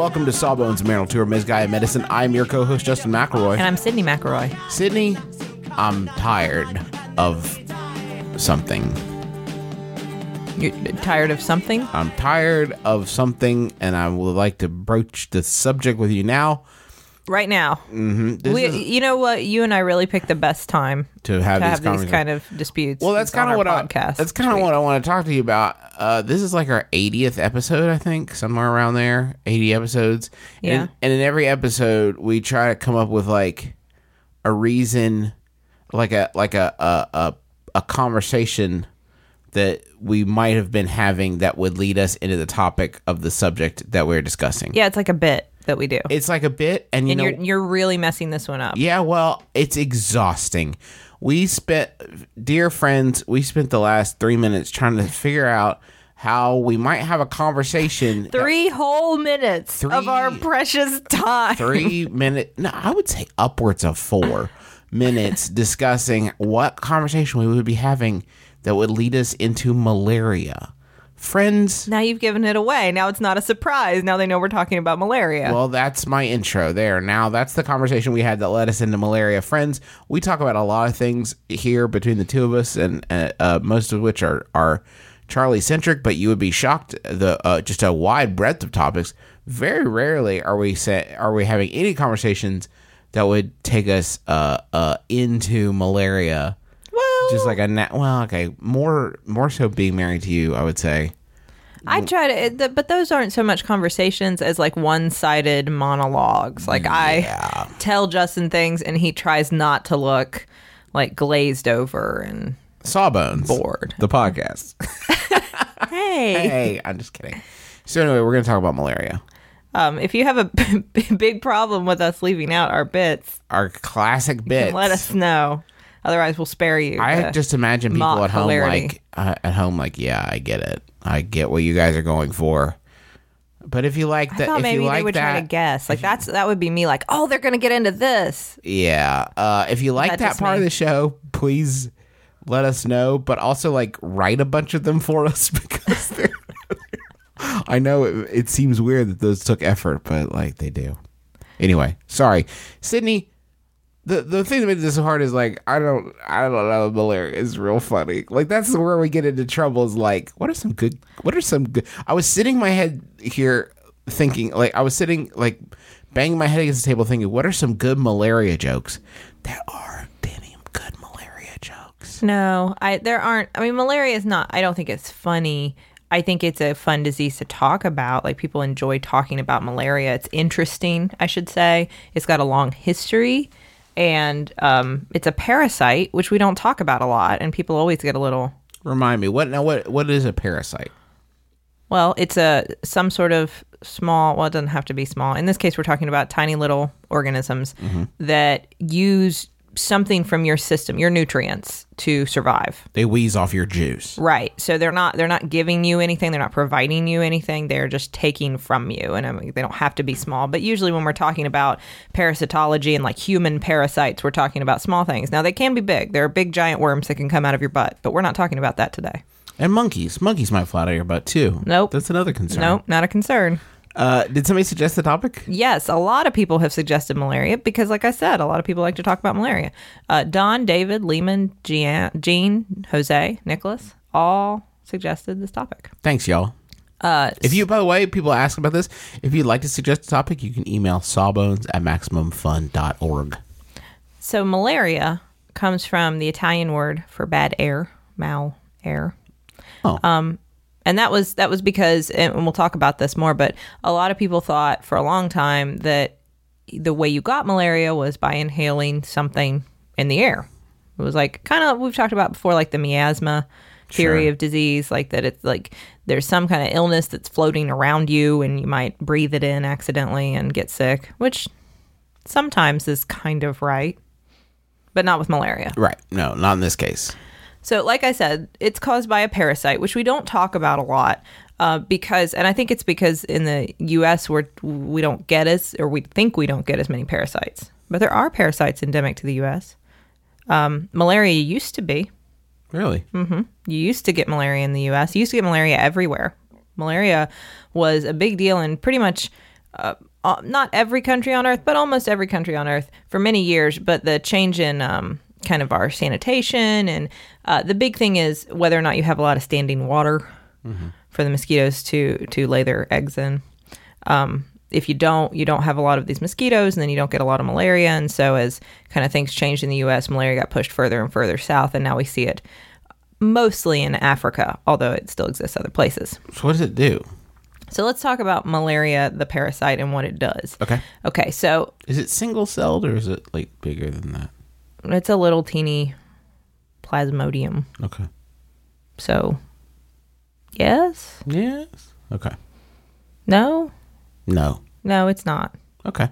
Welcome to Sawbones Marital Tour Ms. Guy of Medicine. I'm your co-host Justin McElroy. And I'm Sydnee McElroy. Sydnee, I'm tired of something. You're tired of something? I'm tired of something, and I would like to broach the subject with you now Right now. Mm-hmm. We, is you know what? You and I really picked the best time to have to these have these kind of disputes. well, that's kind of what I, podcast. that's kind of what I want to talk to you about. Uh, this is like our 80th episode, I think, somewhere around there, 80 episodes. Yeah. And, and in every episode, we try to come up with like a reason, like a like a a a, a conversation that we might have been having that would lead us into the topic of the subject that we're discussing. Yeah, it's like a bit that we do. It's like a bit, and you and know, you're you're really messing this one up. yeah, well, it's exhausting. We spent, dear friends, we spent the last three minutes trying to figure out how we might have a conversation. that- Three whole minutes of our precious time. three minute, no, I would say upwards of four minutes discussing what conversation we would be having that would lead us into malaria. Friends, Now you've given it away. Now it's not a surprise. Now they know we're talking about malaria. Well, that's my intro there. Now, that's the conversation we had that led us into malaria. Friends, we talk about a lot of things here between the two of us, and uh, uh, most of which are, are Charlie centric, but you would be shocked the uh, just a wide breadth of topics. Very rarely are we say, are we having any conversations that would take us uh, uh, into malaria. Just like a na- well, okay, more more so being married to you, I would say. I try to, it- th- but those aren't so much conversations as like one-sided monologues. Like I tell Justin things, and he tries not to look like glazed over and Sawbones, bored. the podcast. Hey, hey, I'm just kidding. So anyway, we're gonna talk about malaria. um, if you have a big problem with us leaving out our bits, Our classic bits. let us know. Otherwise, we'll spare you. I just imagine people at home hilarity. like uh, at home like, yeah, I get it. I get what you guys are going for. But if you like that, if maybe you like they would that, try to guess. Like that's that would be me. Like, oh, they're gonna get into this. yeah. Uh, if you like that that part of the show, please let us know. But also like write a bunch of them for us because they're. I know it, it seems weird that those took effort, but like they do. Anyway, sorry, Sydnee. The the thing that made this so hard is like I don't I don't know malaria is real funny. Like that's where we get into trouble. Is like what are some good what are some good? I was sitting my head here thinking like I was sitting like banging my head against the table thinking what are some good malaria jokes? There are any good malaria jokes. No, I there aren't. I mean, malaria is not. I don't think it's funny. I think it's a fun disease to talk about. Like people enjoy talking about malaria. It's interesting, I should say. It's got a long history, and um, it's a parasite, which we don't talk about a lot. And people always get a little. Remind me what now what what is a parasite? Well, it's a some sort of small. Well, it doesn't have to be small. In this case, we're talking about tiny little organisms that use something from your system, your nutrients, to survive. They wheeze off your juice. Right. So they're not they're not giving you anything. They're not providing you anything. They're just taking from you. And I mean, they don't have to be small. But usually when we're talking about parasitology and like human parasites, we're talking about small things. Now they can be big. There are big giant worms that can come out of your butt. But we're not talking about that today. And monkeys. Monkeys might fly out of your butt too. Nope. That's another concern. Nope, not a concern. Uh, did somebody suggest the topic? Yes, a lot of people have suggested malaria because, like I said, a lot of people like to talk about malaria. Uh, Don, David, Lehman, Jean, Jean, Jose, Nicholas, all suggested this topic. Thanks, y'all. Uh, If you, by the way, people ask about this. If you'd like to suggest a topic, you can email sawbones at maximumfun.org. so malaria comes from the Italian word for bad air, mal air. Oh. Um, and that was that was because, and we'll talk about this more, but a lot of people thought for a long time that the way you got malaria was by inhaling something in the air. It was like kind of we've talked about before, like the miasma theory Sure. of disease, like that it's like there's some kind of illness that's floating around you, and you might breathe it in accidentally and get sick, which sometimes is kind of right, but not with malaria. Right. No, not in this case. So, like I said, it's caused by a parasite, which we don't talk about a lot uh, because, and I think it's because in the U.S. we're we don't get as, or we think we don't get as many parasites, but there are parasites endemic to the U.S. Um, malaria used to be. Really? Mm-hmm. You used to get malaria in the U.S. You used to get malaria everywhere. Malaria was a big deal in pretty much uh, uh, not every country on earth, but almost every country on earth for many years. But the change in um, kind of our sanitation and uh, the big thing is whether or not you have a lot of standing water for the mosquitoes to to lay their eggs in. Um, if you don't, you don't have a lot of these mosquitoes, and then you don't get a lot of malaria. And so, as kind of things changed in the U.S., malaria got pushed further and further south, and now we see it mostly in Africa, although it still exists other places. So what does it do? So let's talk about malaria, the parasite, and what it does. Okay. Okay, so Is it single celled or is it like bigger than that? It's a little teeny plasmodium. Okay. So, yes, Yes. Okay. no, No. no, it's not. Okay.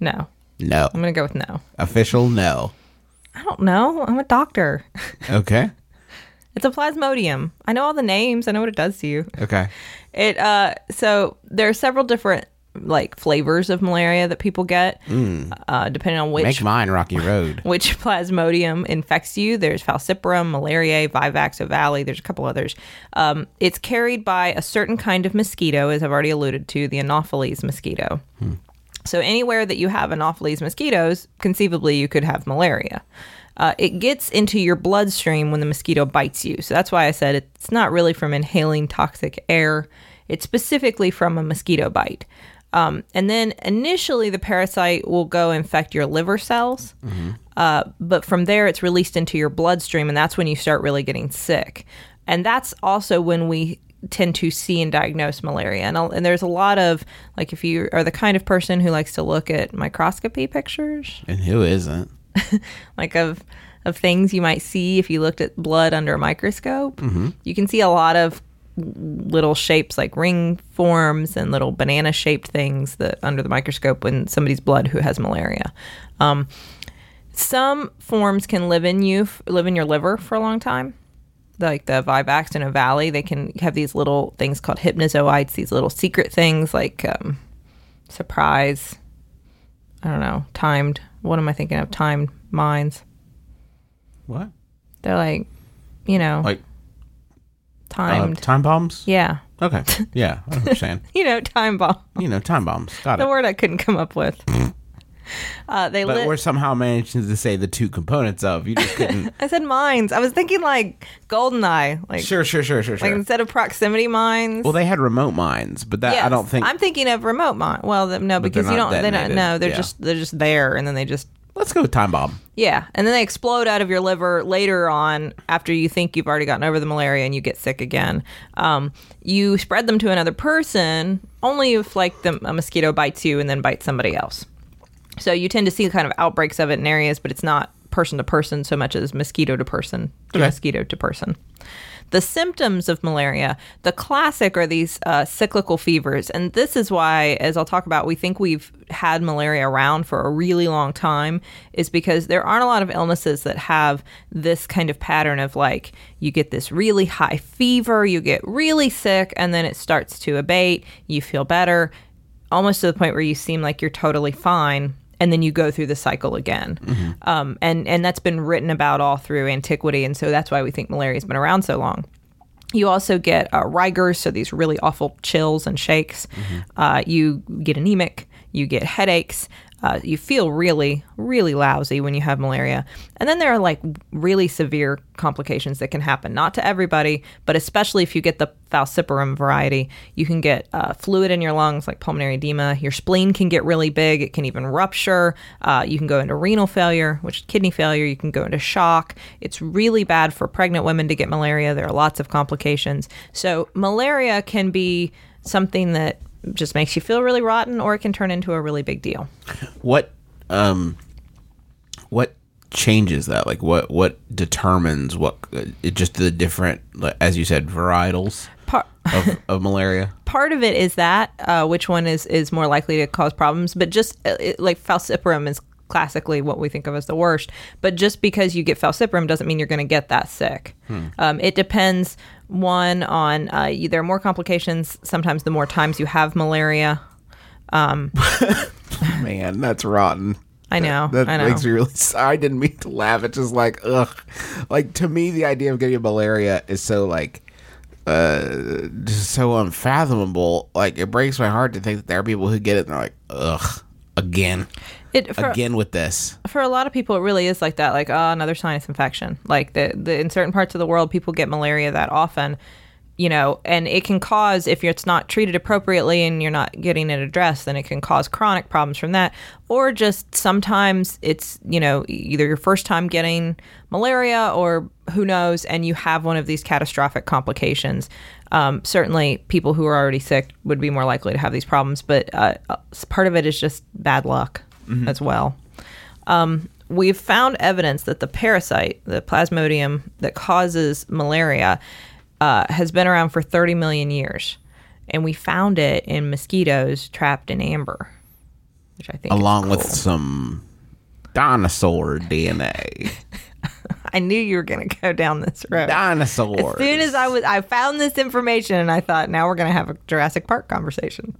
No, No. I'm gonna go with no. Official no. I don't know. I'm a doctor. Okay. It's a plasmodium. I know all the names. I know what it does to you. Okay. It uh so there are several different like flavors of malaria that people get uh depending on which Make mine Rocky Road. which plasmodium infects you. There's falciparum, malaria, vivax, ovale. There's a couple others. Um, it's carried by a certain kind of mosquito, as I've already alluded to, the Anopheles mosquito. So anywhere that you have Anopheles mosquitoes, conceivably you could have malaria. Uh, it gets into your bloodstream when the mosquito bites you. So that's why I said it's not really from inhaling toxic air. It's specifically from a mosquito bite. Um, and then initially, the parasite will go infect your liver cells. Uh, but from there, it's released into your bloodstream, and that's when you start really getting sick. And that's also when we tend to see and diagnose malaria. And, and there's a lot of, like, if you are the kind of person who likes to look at microscopy pictures, And who isn't? like of of things you might see if you looked at blood under a microscope. You can see a lot of little shapes like ring forms and little banana shaped things that under the microscope when somebody's blood who has malaria. Um, some forms can live in you, live in your liver for a long time. Like the Vivax and Ovale, they can have these little things called hypnozoites, these little secret things like um, surprise. I don't know, timed. What am I thinking of? Timed minds. What? They're like, you know, Like uh, time bombs? yeah, Okay. Yeah, I understand. you know, time bomb. you know, time bombs. Got it. The it. word I couldn't come up with. Uh, they But lit. we're somehow managing to say the two components of. You just couldn't. I said mines. I was thinking like Goldeneye, like sure, sure, sure, sure, like sure. instead of proximity mines. Well, they had remote mines, but that I don't think. I'm thinking of remote mine. Well, th- no, because you don't. They don't. No, they're Yeah. just they're just there, and then they just Let's go with time bomb. Yeah, and then they explode out of your liver later on after you think you've already gotten over the malaria and you get sick again. Um, you spread them to another person only if like the, a mosquito bites you and then bites somebody else. So you tend to see kind of outbreaks of it in areas, but it's not person to person so much as mosquito to person to Okay. mosquito to person. The symptoms of malaria, the classic are these uh, cyclical fevers. And this is why, as I'll talk about, we think we've had malaria around for a really long time, is because there aren't a lot of illnesses that have this kind of pattern of like you get this really high fever, you get really sick, and then it starts to abate, you feel better, almost to the point where you seem like you're totally fine and then you go through the cycle again. Um, and and that's been written about all through antiquity and so that's why we think malaria has been around so long. You also get uh, rigors so these really awful chills and shakes. Uh, you get anemic you get headaches Uh, you feel really, really lousy when you have malaria. And then there are like really severe complications that can happen. Not to everybody, but especially if you get the falciparum variety, you can get uh, fluid in your lungs, like pulmonary edema. Your spleen can get really big. It can even rupture. Uh, you can go into renal failure, which is kidney failure. You can go into shock. It's really bad for pregnant women to get malaria. There are lots of complications. So, malaria can be something that just makes you feel really rotten, or it can turn into a really big deal. What um what changes that? Like what what determines what uh, it just the different like, as you said varietals Part, of, of malaria? part of it is that uh, which one is is more likely to cause problems, but just uh, it, like falciparum is classically what we think of as the worst. But just because you get falciparum doesn't mean you're going to get that sick. Um, it depends one on uh, you, there are more complications sometimes the more times you have malaria. Um, Man, that's rotten. I know, That I know. makes me really. I didn't mean to laugh. It's just like ugh. Like to me, the idea of getting malaria is so like uh just so unfathomable. Like it breaks my heart to think that there are people who get it and they're like ugh again It, for, again with this. for a lot of people, it really is like that. Like, oh, another sinus infection. Like the, the in certain parts of the world, people get malaria that often, you know, and it can cause if it's not treated appropriately and you're not getting it addressed, then it can cause chronic problems from that. Or just sometimes it's you know either your first time getting malaria or who knows, and you have one of these catastrophic complications. Um, certainly, people who are already sick would be more likely to have these problems, but uh, uh, part of it is just bad luck as well we've found evidence that the parasite, the plasmodium that causes malaria, uh, has been around for 30 million years. And we found it in mosquitoes trapped in amber, which I think is Along with some dinosaur DNA. I knew you were going to go down this road. Dinosaurs. As soon as I was, I found this information, and I thought, now we're going to have a Jurassic Park conversation.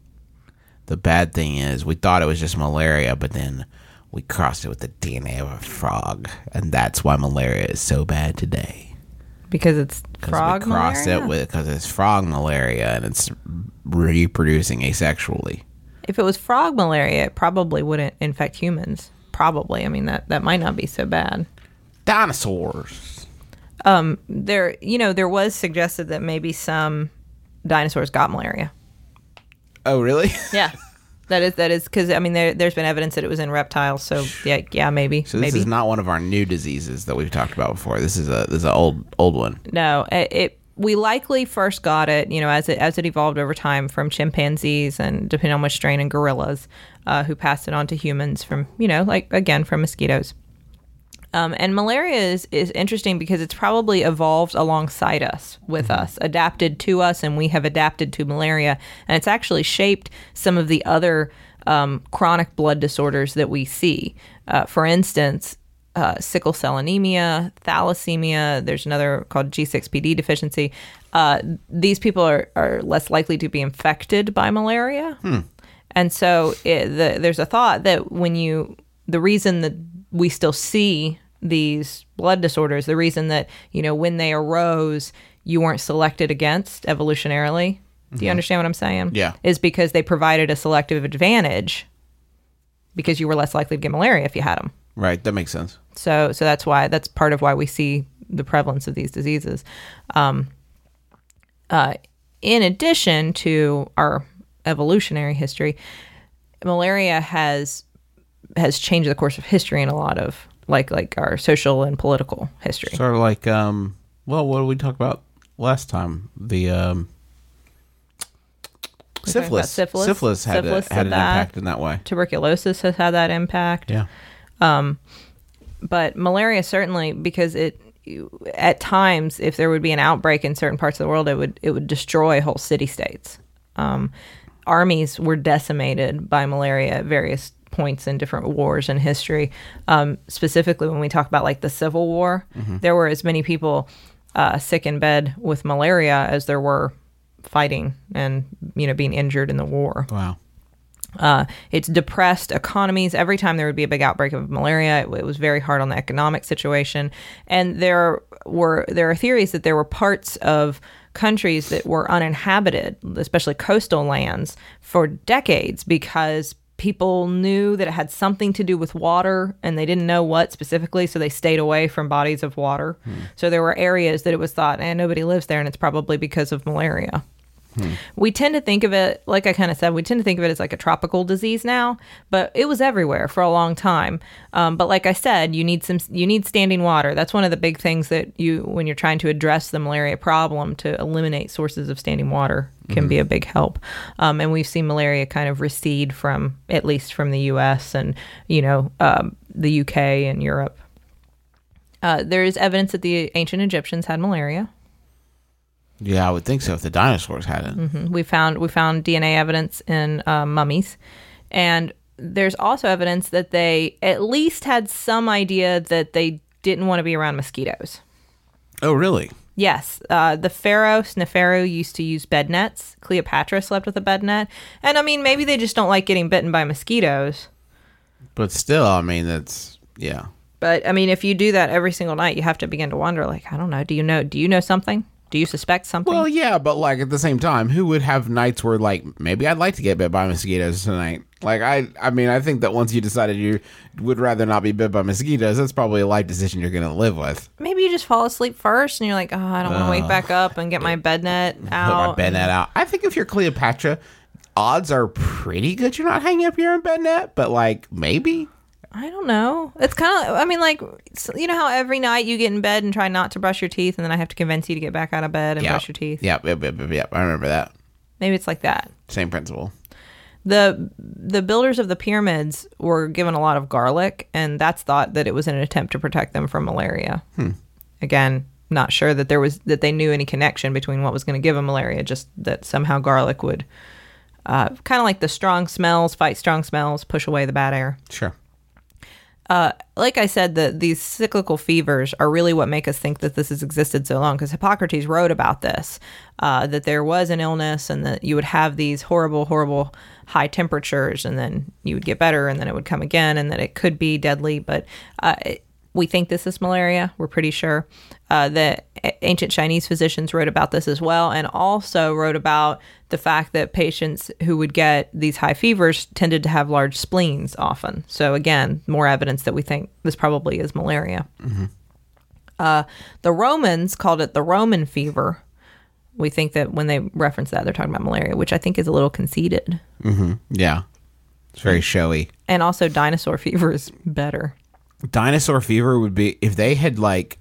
The bad thing is, we thought it was just malaria, but then we crossed it with the DNA of a frog, and that's why malaria is so bad today. Because it's frog we crossed malaria? it with because it's frog malaria and it's reproducing asexually. If it was frog malaria, it probably wouldn't infect humans. Probably. I mean, that, that might not be so bad. Dinosaurs. Um, there you know there was suggested that maybe some dinosaurs got malaria Oh, really? yeah that is that is because i mean there, there's been evidence that it was in reptiles so yeah yeah maybe So this maybe is not one of our new diseases that we've talked about before. This is a this is an old old one. no it, it we likely first got it you know as it as it evolved over time from chimpanzees and depending on which strain and gorillas uh, who passed it on to humans from you know like again from mosquitoes Um, and malaria is, is interesting because it's probably evolved alongside us, with us, adapted to us, and we have adapted to malaria. And it's actually shaped some of the other um, chronic blood disorders that we see. Uh, for instance, uh, sickle cell anemia, thalassemia, there's another called G6PD deficiency. Uh, these people are, are less likely to be infected by malaria. And so it, the, there's a thought that when you, the reason that we still see these blood disorders, the reason that, you know, when they arose, you weren't selected against evolutionarily. Do you understand what I'm saying? Yeah. Is because they provided a selective advantage because you were less likely to get malaria if you had them. Right, that makes sense. So, so that's why that's part of why we see the prevalence of these diseases. Um, uh, in addition to our evolutionary history, malaria has has changed the course of history in a lot of like like our social and political history. Sort of like um. Well, what did we talk about last time? The um. We talked about Syphilis. syphilis. Syphilis had, Syphilis a, had an that. impact in that way. Tuberculosis has had that impact. Yeah. Um but malaria certainly because it at times if there would be an outbreak in certain parts of the world it would it would destroy whole city states um, armies were decimated by malaria at various points in different wars in history um, specifically when we talk about like the civil war there were as many people uh, sick in bed with malaria as there were fighting and you know being injured in the war Wow. uh, it's depressed economies. Every time there would be a big outbreak of malaria, it, it was very hard on the economic situation. And there were there are theories that there were parts of countries that were uninhabited, especially coastal lands, for decades because people knew that it had something to do with water and they didn't know what specifically, so they stayed away from bodies of water. Hmm. So there were areas that it was thought, and nobody lives there, and it's probably because of malaria. We tend to think of it, like I kind of said, we tend to think of it as like a tropical disease now, but it was everywhere for a long time. Um, but like I said, you need some, you need standing water. That's one of the big things that you, when you're trying to address the malaria problem, to eliminate sources of standing water can be a big help. Um, and we've seen malaria kind of recede from, at least from the U.S. and you know um, the U.K. and Europe. Uh, there is evidence that the ancient Egyptians had malaria. Yeah, I would think so if the dinosaurs hadn't. we found we found DNA evidence in uh, mummies, and there's also evidence that they at least had some idea that they didn't want to be around mosquitoes. Oh, really? Yes, uh, the pharaoh Sneferu used to use bed nets. Cleopatra slept with a bed net, and I mean maybe they just don't like getting bitten by mosquitoes. But still, I mean, that's yeah. But I mean, if you do that every single night, you have to begin to wonder. Like, I don't know. Do you know? Do you know something? Do you suspect something? Well, yeah, but like at the same time, who would have nights where like maybe I'd like to get bit by mosquitoes tonight? Like I, I mean, I think that once you decided you would rather not be bit by mosquitoes, that's probably a life decision you're going to live with. maybe you just fall asleep first, and you're like, oh, I don't want to wake uh, back up and get my bed net Put out. my bed net out. I think if you're Cleopatra, odds are pretty good you're not hanging up your own bed net, but like maybe. I don't know. It's kind of. I mean, like you know how every night you get in bed and try not to brush your teeth, and then I have to convince you to get back out of bed and Yeah. brush your teeth. Yep, yep, yep, yep, yep. I remember that. Maybe it's like that. Same principle. the The builders of the pyramids were given a lot of garlic, and that's thought that it was an attempt to protect them from malaria. Again, not sure that there was that they knew any connection between what was going to give them malaria. Just that somehow garlic would, uh, kind of like the strong smells, fight strong smells, push away the bad air. Sure. Like I said, the these cyclical fevers are really what make us think that this has existed so long. Because Hippocrates wrote about this, uh, that there was an illness, and that you would have these horrible, horrible high temperatures, and then you would get better, and then it would come again, and that it could be deadly. But uh, we think this is malaria. We're pretty sure. Uh, the ancient Chinese physicians wrote about this as well, and also wrote about the fact that patients who would get these high fevers tended to have large spleens often. So again, more evidence that we think this probably is malaria. Uh, the Romans called it the Roman fever. We think that when they reference that, they're talking about malaria, which I think is a little conceited. Yeah. It's very showy. And also, dinosaur fever is better. Dinosaur fever would be if they had like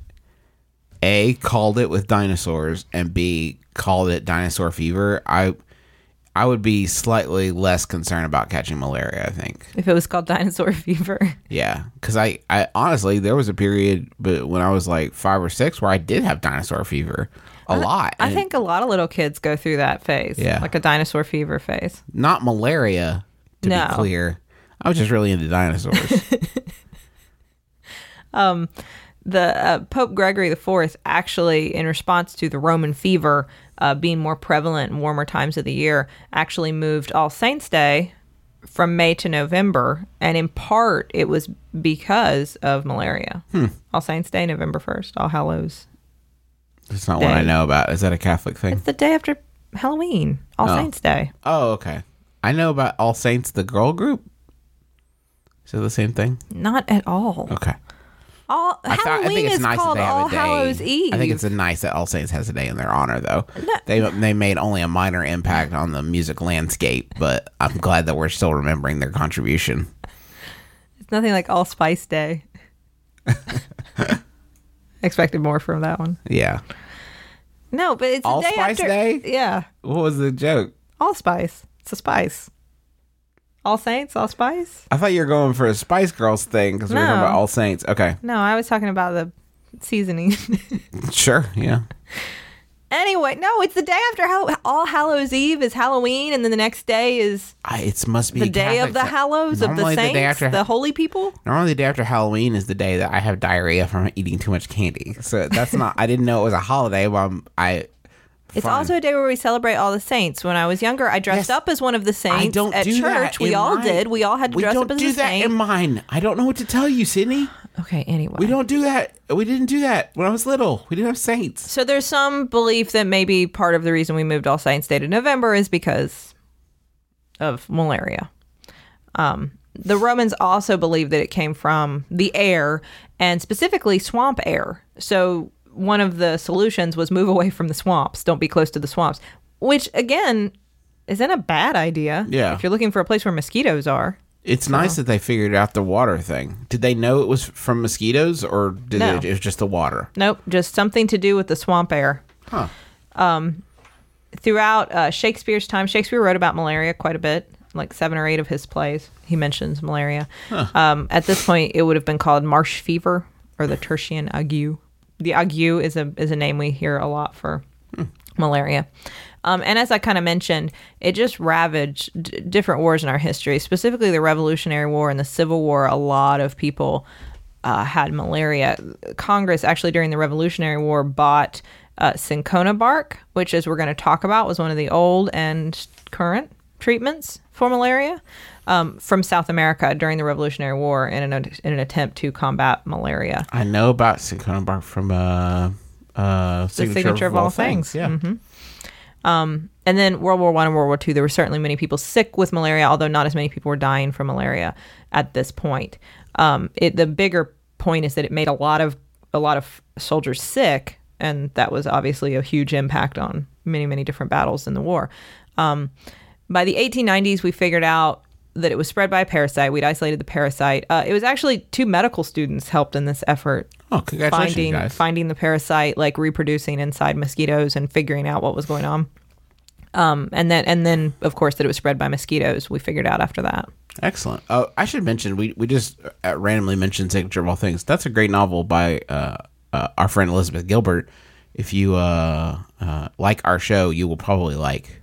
a called it with dinosaurs and b called it dinosaur fever i i would be slightly less concerned about catching malaria i think If it was called dinosaur fever, yeah because I, I honestly there was a period but when i was like five or six where i did have dinosaur fever a lot I think a lot of little kids go through that phase. Yeah. Like a dinosaur fever phase. not malaria to No. be clear i was just really into dinosaurs the uh, Pope Gregory IV actually, in response to the Roman fever uh, being more prevalent in warmer times of the year, actually moved All Saints Day from May to November, and in part it was because of malaria. All Saints Day, November first, All Hallows. that's not what i know about is that a catholic thing It's the day after Halloween, All Oh. Saints Day. oh okay i know about all saints the girl group is it the same thing Not at all. okay All I, thought, I Halloween think it's is nice that called they have All a day. Hallows Eve. I think it's a nice that All Saints has a day in their honor, though. They they made only a minor impact on the music landscape, but I'm glad that we're still remembering their contribution. It's nothing like All Spice Day. Expected more from that one. Yeah. No, but it's the Allspice day after. Day? Yeah, What was the joke? allspice. It's a spice. All Saints, allspice. I thought you were going for a Spice Girls thing because we were talking about All Saints. Okay. No, I was talking about the seasoning. Sure. Yeah. anyway, no, it's the day after Hall- All Hallows Eve is Halloween, and then the next day is I, it must be the a day of the thing. Hallows of the Normally saints, day the, after holy people. Normally, the day after Halloween is the day that I have diarrhea from eating too much candy. So that's not. I didn't know it was a holiday. But I'm, I. It's fine. also a day where we celebrate all the saints. When I was younger, I dressed Yes. up as one of the saints I don't at do church. that. We in all mine. did. We all had to we dress don't up as do a that saint. in mine. I don't know what to tell you, Sydnee. okay, anyway. We don't do that. We didn't do that when I was little. We didn't have saints. So there's some belief that maybe part of the reason we moved All Saints Day to November is because of malaria. Um, the Romans also believed that it came from the air and specifically swamp air. So one of the solutions was move away from the swamps. Don't be close to the swamps, which again isn't a bad idea. Yeah. If you're looking for a place where mosquitoes are. It's nice that they figured out the water thing. Did they know it was from mosquitoes, or did No. it, it was just the water? Nope, just something to do with the swamp air. Huh. Um, throughout uh, Shakespeare's time, Shakespeare wrote about malaria quite a bit. Like seven or eight of his plays, he mentions malaria. Um, at this point, it would have been called marsh fever or the tertian ague. The ague is a is a name we hear a lot for malaria. Um, and as I kind of mentioned, it just ravaged d- different wars in our history, specifically the Revolutionary War and the Civil War. A lot of people uh, had malaria. Congress, actually, during the Revolutionary War, bought uh, cinchona bark, which, as we're going to talk about, was one of the old and current treatments for malaria um, from South America during the Revolutionary War in an, in an attempt to combat malaria. I know about bark from uh, uh, signature, Signature of All Things. Yeah. And then World War One and World War Two, there were certainly many people sick with malaria, although not as many people were dying from malaria at this point. Um, it, the bigger point is that it made a lot of a lot of soldiers sick, and that was obviously a huge impact on many many different battles in the war. Um, by the 1890s, we figured out that it was spread by a parasite. We'd isolated the parasite. Uh, it was actually two medical students helped in this effort Oh, congratulations, finding guys! finding the parasite, like reproducing inside mosquitoes and figuring out what was going on. Um, and then and then of course that it was spread by mosquitoes. We figured out after that. Excellent. Oh, I should mention we we just uh, randomly mentioned signature of all things. That's a great novel by uh, uh, our friend Elizabeth Gilbert. If you uh, uh, like our show, you will probably like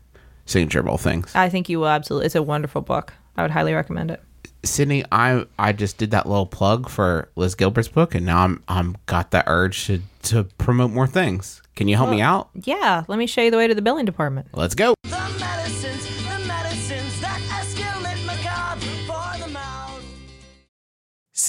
signature things. I think you will absolutely. It's a wonderful book. I would highly recommend it. Sydnee, I I just did that little plug for Liz Gilbert's book, and now I'm I'm got that urge to to promote more things. Can you help me out? Yeah, let me show you the way to the billing department. Let's go.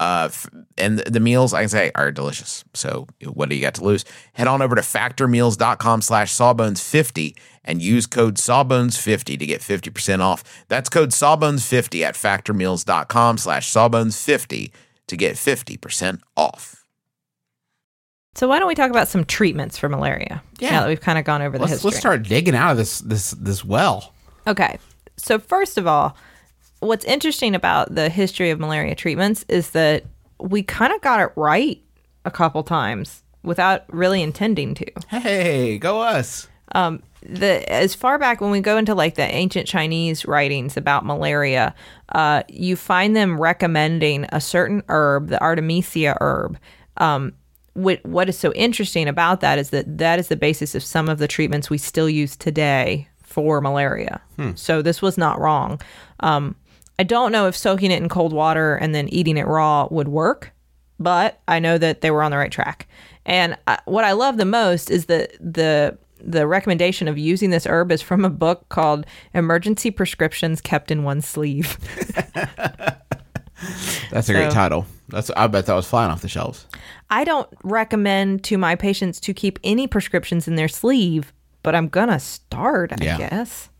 Uh, f- and the, the meals, I can say, are delicious. So what do you got to lose? Head on over to factormeals.com slash sawbones50 and use code sawbones50 to get 50% off. That's code sawbones50 at factormeals.com slash sawbones50 to get 50% off. So why don't we talk about some treatments for malaria? Yeah. Now that we've kind of gone over the Let's history. let's start digging out of this this this well. Okay. So, first of all, what's interesting about the history of malaria treatments is that we kind of got it right a couple times without really intending to. Hey, go us. Um, the as far back when we go into like the ancient Chinese writings about malaria, uh, you find them recommending a certain herb, the Artemisia herb. Um, what what is so interesting about that is that that is the basis of some of the treatments we still use today for malaria. So this was not wrong. Um, I don't know if soaking it in cold water and then eating it raw would work, but I know that they were on the right track. And uh, what I love the most is that the the recommendation of using this herb is from a book called Emergency Prescriptions Kept in One Sleeve. That's a great title. That's I bet that was flying off the shelves. I don't recommend to my patients to keep any prescriptions in their sleeve, but I'm gonna start, I Yeah. guess.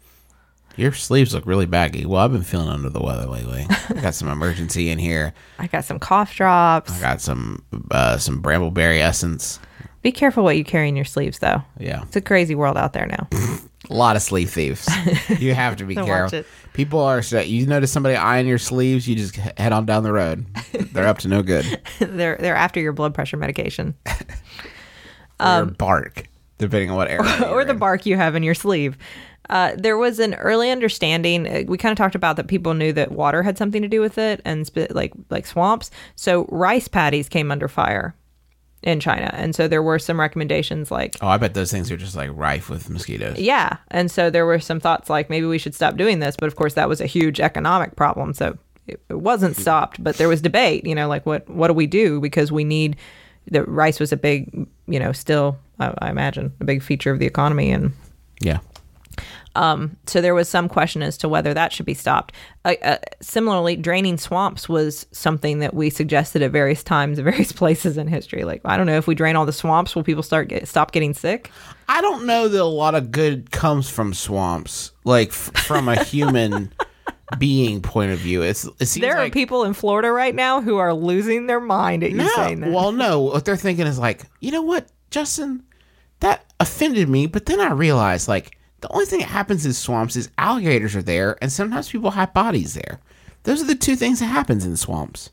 Your sleeves look really baggy. Well, I've been feeling under the weather lately. I got some emergency in here. I got some cough drops. I got some uh, some brambleberry essence. Be careful what you carry in your sleeves, though. Yeah, It's a crazy world out there now. a lot of sleeve thieves. You have to be careful. People are. so- You notice somebody eyeing your sleeves, you just head on down the road. They're up to no good. they're they're after your blood pressure medication Or your bark, depending on what area. Um, or you're the in. bark you have in your sleeve. Uh, there was an early understanding. uh, We kind of talked about that people knew that water had something to do with it, and sp- like like swamps. So rice paddies came under fire in China, and so there were some recommendations like Oh, I bet those things are just like rife with mosquitoes. Yeah. And so there were some thoughts like maybe we should stop doing this. But of course, that was a huge economic problem. So it, it wasn't stopped, but there was debate, you know, like what, what do we do? Because we need the rice was a big, you know, still, I, I imagine, a big feature of the economy. And Yeah. So there was some question as to whether that should be stopped. Uh, uh, similarly, draining swamps was something that we suggested at various times, at various places in history. Like, I don't know if we drain all the swamps, will people start get, stop getting sick? I don't know that a lot of good comes from swamps, like f- from a human being point of view. It's it seems There like are people in Florida right now who are losing their mind at you no, saying that. well, no. What they're thinking is like, you know what, Justin, that offended me. But then I realized, like, the only thing that happens in swamps is alligators are there, and sometimes people have bodies there. Those are the two things that happens in swamps,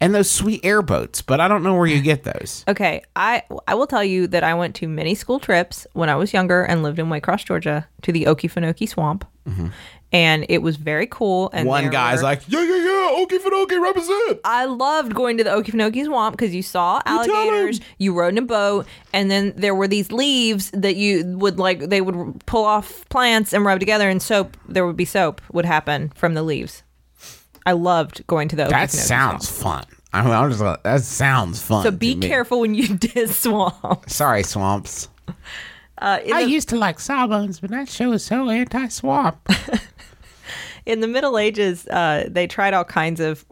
and those sweet airboats. But I don't know where you get those. Okay, I I will tell you that I went to many school trips when I was younger and lived in Waycross, Georgia, to the Okefenokee Swamp, mm-hmm. And it was very cool. And. One guy's were- like, yeah, yeah, yeah, Okefenokee represent. I loved going to the Okefenokee Swamp because you saw alligators, him. you rode in a boat, and then there were these leaves that you would like. They would pull off plants and rub together, and soap. There would be soap would happen from the leaves. I loved going to the. That Okefenokee sounds fun. I mean, I'm just like, that sounds fun. So be careful when you diss swamp. Sorry, swamps. Uh, I the, used to like Sawbones, but that show is so anti-swamp. in the Middle Ages, uh, they tried all kinds of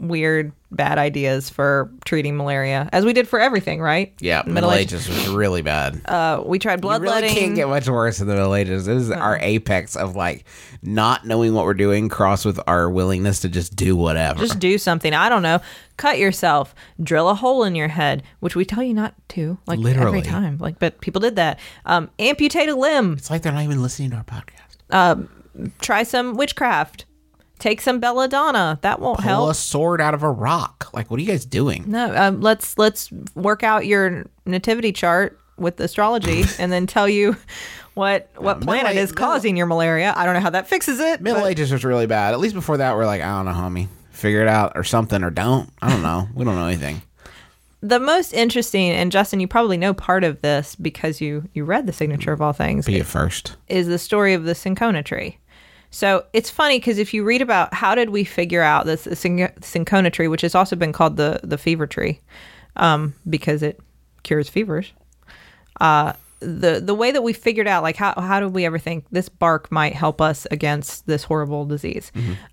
weird, bad ideas for treating malaria, as we did for everything, right? yeah, Middle Middle, Age- Ages was really bad. Uh, we tried bloodletting really can't get much worse in the Middle Ages. This is our apex of like not knowing what we're doing, crossed with our willingness to just do whatever. Just do something. I don't know. Cut yourself. Drill a hole in your head, which we tell you not to. Like Literally. every time. Like, but people did that. Um, amputate a limb. it's like they're not even listening to our podcast. Um, try some witchcraft. Take some belladonna. That won't Pull help. a sword out of a rock. Like, what are you guys doing? No, um, let's let's work out your nativity chart with astrology, and then tell you what what planet is causing your malaria. I don't know how that fixes it. Middle but- Ages was really bad. At least before that, we're like, I don't know, homie. Figure it out or something or don't. I don't know. we don't know anything. the most interesting, and Justin, you probably know part of this because you you read the signature of all things. Be it first. is the story of the cinchona tree. So it's funny because if you read about how did we figure out this cin- cinchona tree, which has also been called the the fever tree, um, because it cures fevers. Uh, the the way that we figured out like how how did we ever think this bark might help us against this horrible disease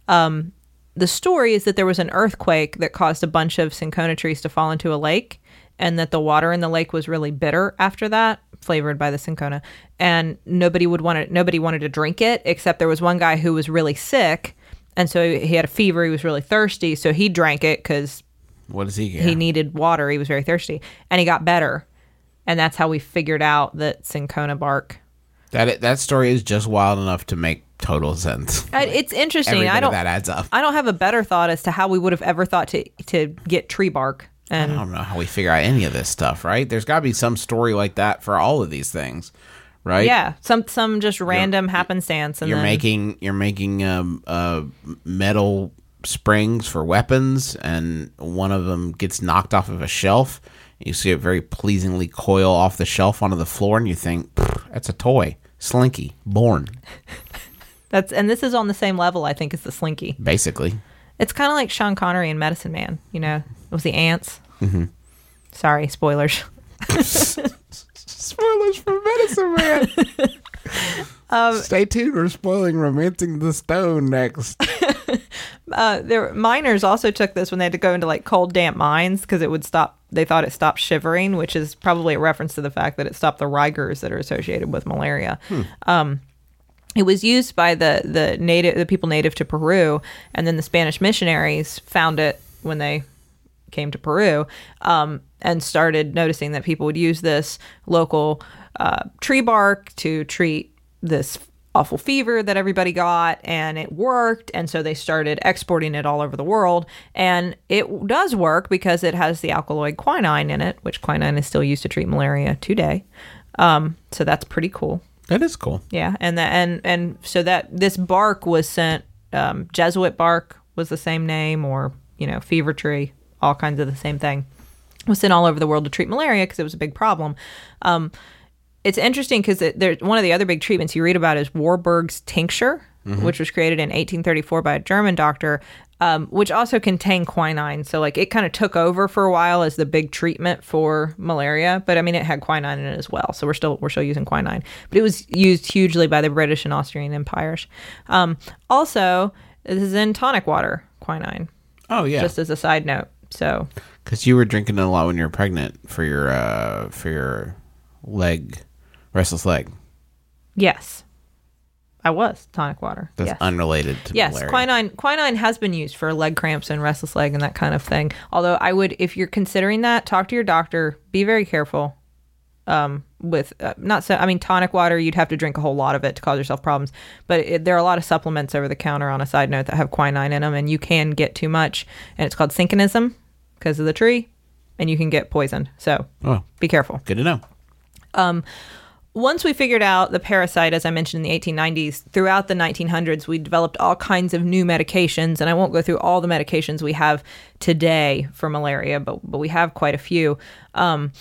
um the story is that there was an earthquake that caused a bunch of cinchona trees to fall into a lake and that the water in the lake was really bitter after that flavored by the cinchona and nobody would want to nobody wanted to drink it except there was one guy who was really sick and so he had a fever he was really thirsty so he drank it because What does he get? he needed water. He was very thirsty, and he got better. And that's how we figured out that cinchona bark. that that story is just wild enough to make total sense. I- It's interesting. I don't. that adds up. I don't have a better thought as to how we would have ever thought to to get tree bark. I don't know how we figure out any of this stuff, right? There's got to be some story like that for all of these things, right? yeah, some some just random happenstance. And you're then, making you're making um, uh, metal springs for weapons, and one of them gets knocked off of a shelf. You see it very pleasingly coil off the shelf onto the floor, and you think that's a toy, Slinky, born that's and this is on the same level. I think as the Slinky. basically. It's kind of like Sean Connery in Medicine Man. You know, it was the ants. Mm-hmm. Sorry, spoilers. Spoilers for Medicine Man. Um, Stay tuned. We're spoiling Romancing the Stone next. uh, there miners also took this when they had to go into like cold damp mines because it would stop they thought it stopped shivering which is probably a reference to the fact that it stopped the rigors that are associated with malaria um, it was used by the the native the people native to peru and then the spanish missionaries found it when they came to Peru um, and started noticing that people would use this local uh, tree bark to treat this awful fever that everybody got, and it worked. And so they started exporting it all over the world. And it does work because it has the alkaloid quinine in it, which quinine is still used to treat malaria today. Um, so that's pretty cool. That is cool. Yeah, and that and and so that this bark was sent. Um, Jesuit bark was the same name, or you know, fever tree, all kinds of the same thing. Was sent all over the world to treat malaria because it was a big problem. Um, it's interesting because there's one of the other big treatments you read about is Warburg's tincture, which was created in 1834 by a German doctor, um, which also contained quinine. So like it kind of took over for a while as the big treatment for malaria. But I mean, it had quinine in it as well. So we're still we're still using quinine, but it was used hugely by the British and Austrian empires. Um, also, this is in tonic water, quinine. Oh yeah, Just as a side note. So because you were drinking a lot when you were pregnant for your uh, for your leg, restless leg. yes, I was tonic water. That's yes. unrelated to Yes, malaria. quinine quinine has been used for leg cramps and restless leg and that kind of thing. Although I would, if you're considering that, talk to your doctor. Be very careful. Um, with uh, not so, I mean, tonic water, you'd have to drink a whole lot of it to cause yourself problems. But it, there are a lot of supplements over the counter on a side note that have quinine in them, and you can get too much, and it's called cinchonism because of the tree, and you can get poisoned. So Oh, be careful good to know. um, once we figured out the parasite, as I mentioned in the 1890s, throughout the 1900s, we developed all kinds of new medications. And I won't go through all the medications we have today for malaria, but, but we have quite a few. Um,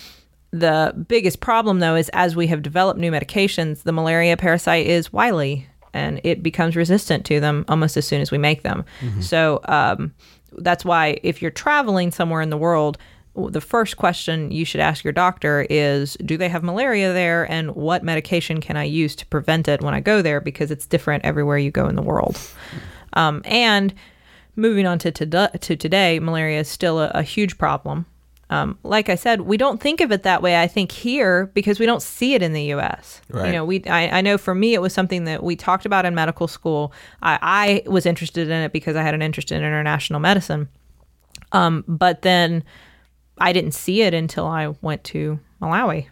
the biggest problem, though, is as we have developed new medications, the malaria parasite is wily and it becomes resistant to them almost as soon as we make them. So um, that's why if you're traveling somewhere in the world, the first question you should ask your doctor is Do they have malaria there? And what medication can I use to prevent it when I go there? Because it's different everywhere you go in the world. Um, and moving on to, to, to today, malaria is still a, a huge problem. Um, like I said, we don't think of it that way. I think here because we don't see it in the U.S. You know, we I, I know for me it was something that we talked about in medical school. I, I was interested in it because I had an interest in international medicine. Um, but then I didn't see it until I went to Malawi.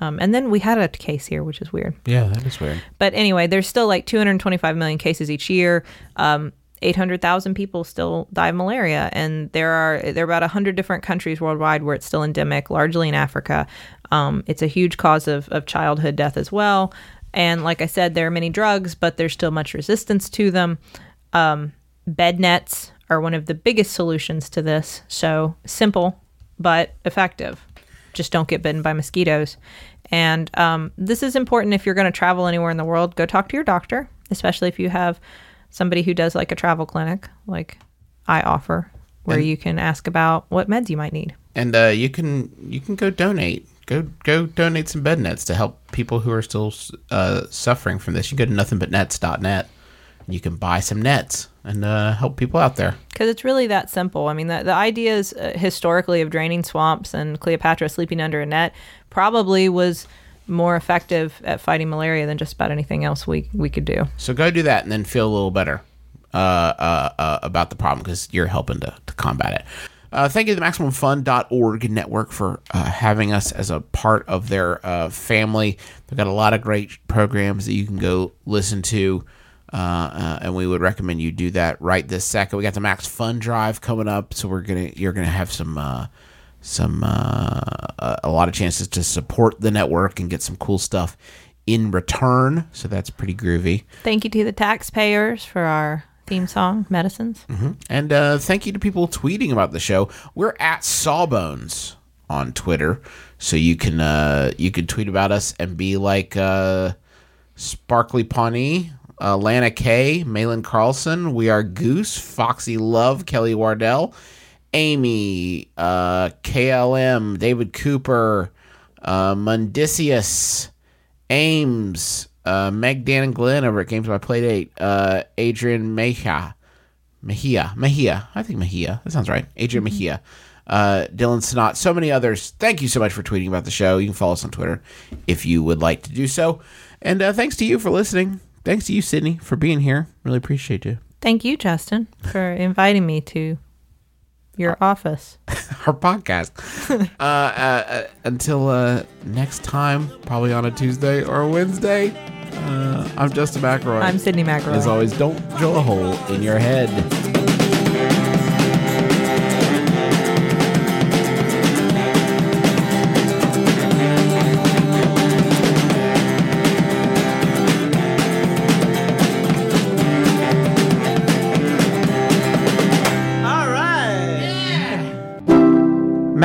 Um, and then we had a case here, which is weird. Yeah, that is weird. But anyway, there's still like 225 million cases each year. Um, 800,000 people still die of malaria, and there are there are about 100 different countries worldwide where it's still endemic, largely in Africa. Um, it's a huge cause of, of childhood death as well. And like I said, there are many drugs, but there's still much resistance to them. Um, bed nets are one of the biggest solutions to this. So simple, but effective. Just don't get bitten by mosquitoes. And um, this is important if you're going to travel anywhere in the world. Go talk to your doctor, especially if you have somebody who does like a travel clinic, like I offer, where And- you can ask about what meds you might need. And uh, you can you can go donate go go donate some bed nets to help people who are still uh, suffering from this. You can go to nothingbutnets.net and you can buy some nets and uh, help people out there. Because it's really that simple. I mean, the, the ideas uh, historically of draining swamps and Cleopatra sleeping under a net probably was more effective at fighting malaria than just about anything else we, we could do. So go do that and then feel a little better uh, uh, uh, about the problem because you're helping to, to combat it. Uh, thank you to the MaximumFun.org network for uh, having us as a part of their uh, family. They've got a lot of great programs that you can go listen to. Uh, uh, and we would recommend you do that right this second. We got the Max Fun Drive coming up, so we're gonna you're gonna have some uh, some uh, a lot of chances to support the network and get some cool stuff in return. So that's pretty groovy. Thank you to the taxpayers for our theme song, Medicines. And uh, thank you to people tweeting about the show. We're at Sawbones on Twitter, so you can uh, you can tweet about us and be like uh, Sparkly Pawnee, uh, Lana K, Malin Carlson. We are Goose, Foxy Love, Kelly Wardell, Amy, uh, KLM, David Cooper, uh, Mundicius, Ames, uh, Meg, Dan, and Glenn over at Games by Playdate, uh, Adrian Mejia, Mejia, Mejia, I think Mejia, that sounds right, Adrian Mejia, uh, Dylan Snot, so many others. Thank you so much for tweeting about the show. You can follow us on Twitter if you would like to do so. And uh, thanks to you for listening. Thanks to you, Sydnee, for being here. Really appreciate you. Thank you, Justin, for inviting me to your office. Our podcast. uh, uh, uh, until uh, next time, probably on a Tuesday or a Wednesday. Uh, I'm Justin McElroy. I'm Sydnee McElroy. As always, don't drill a hole in your head.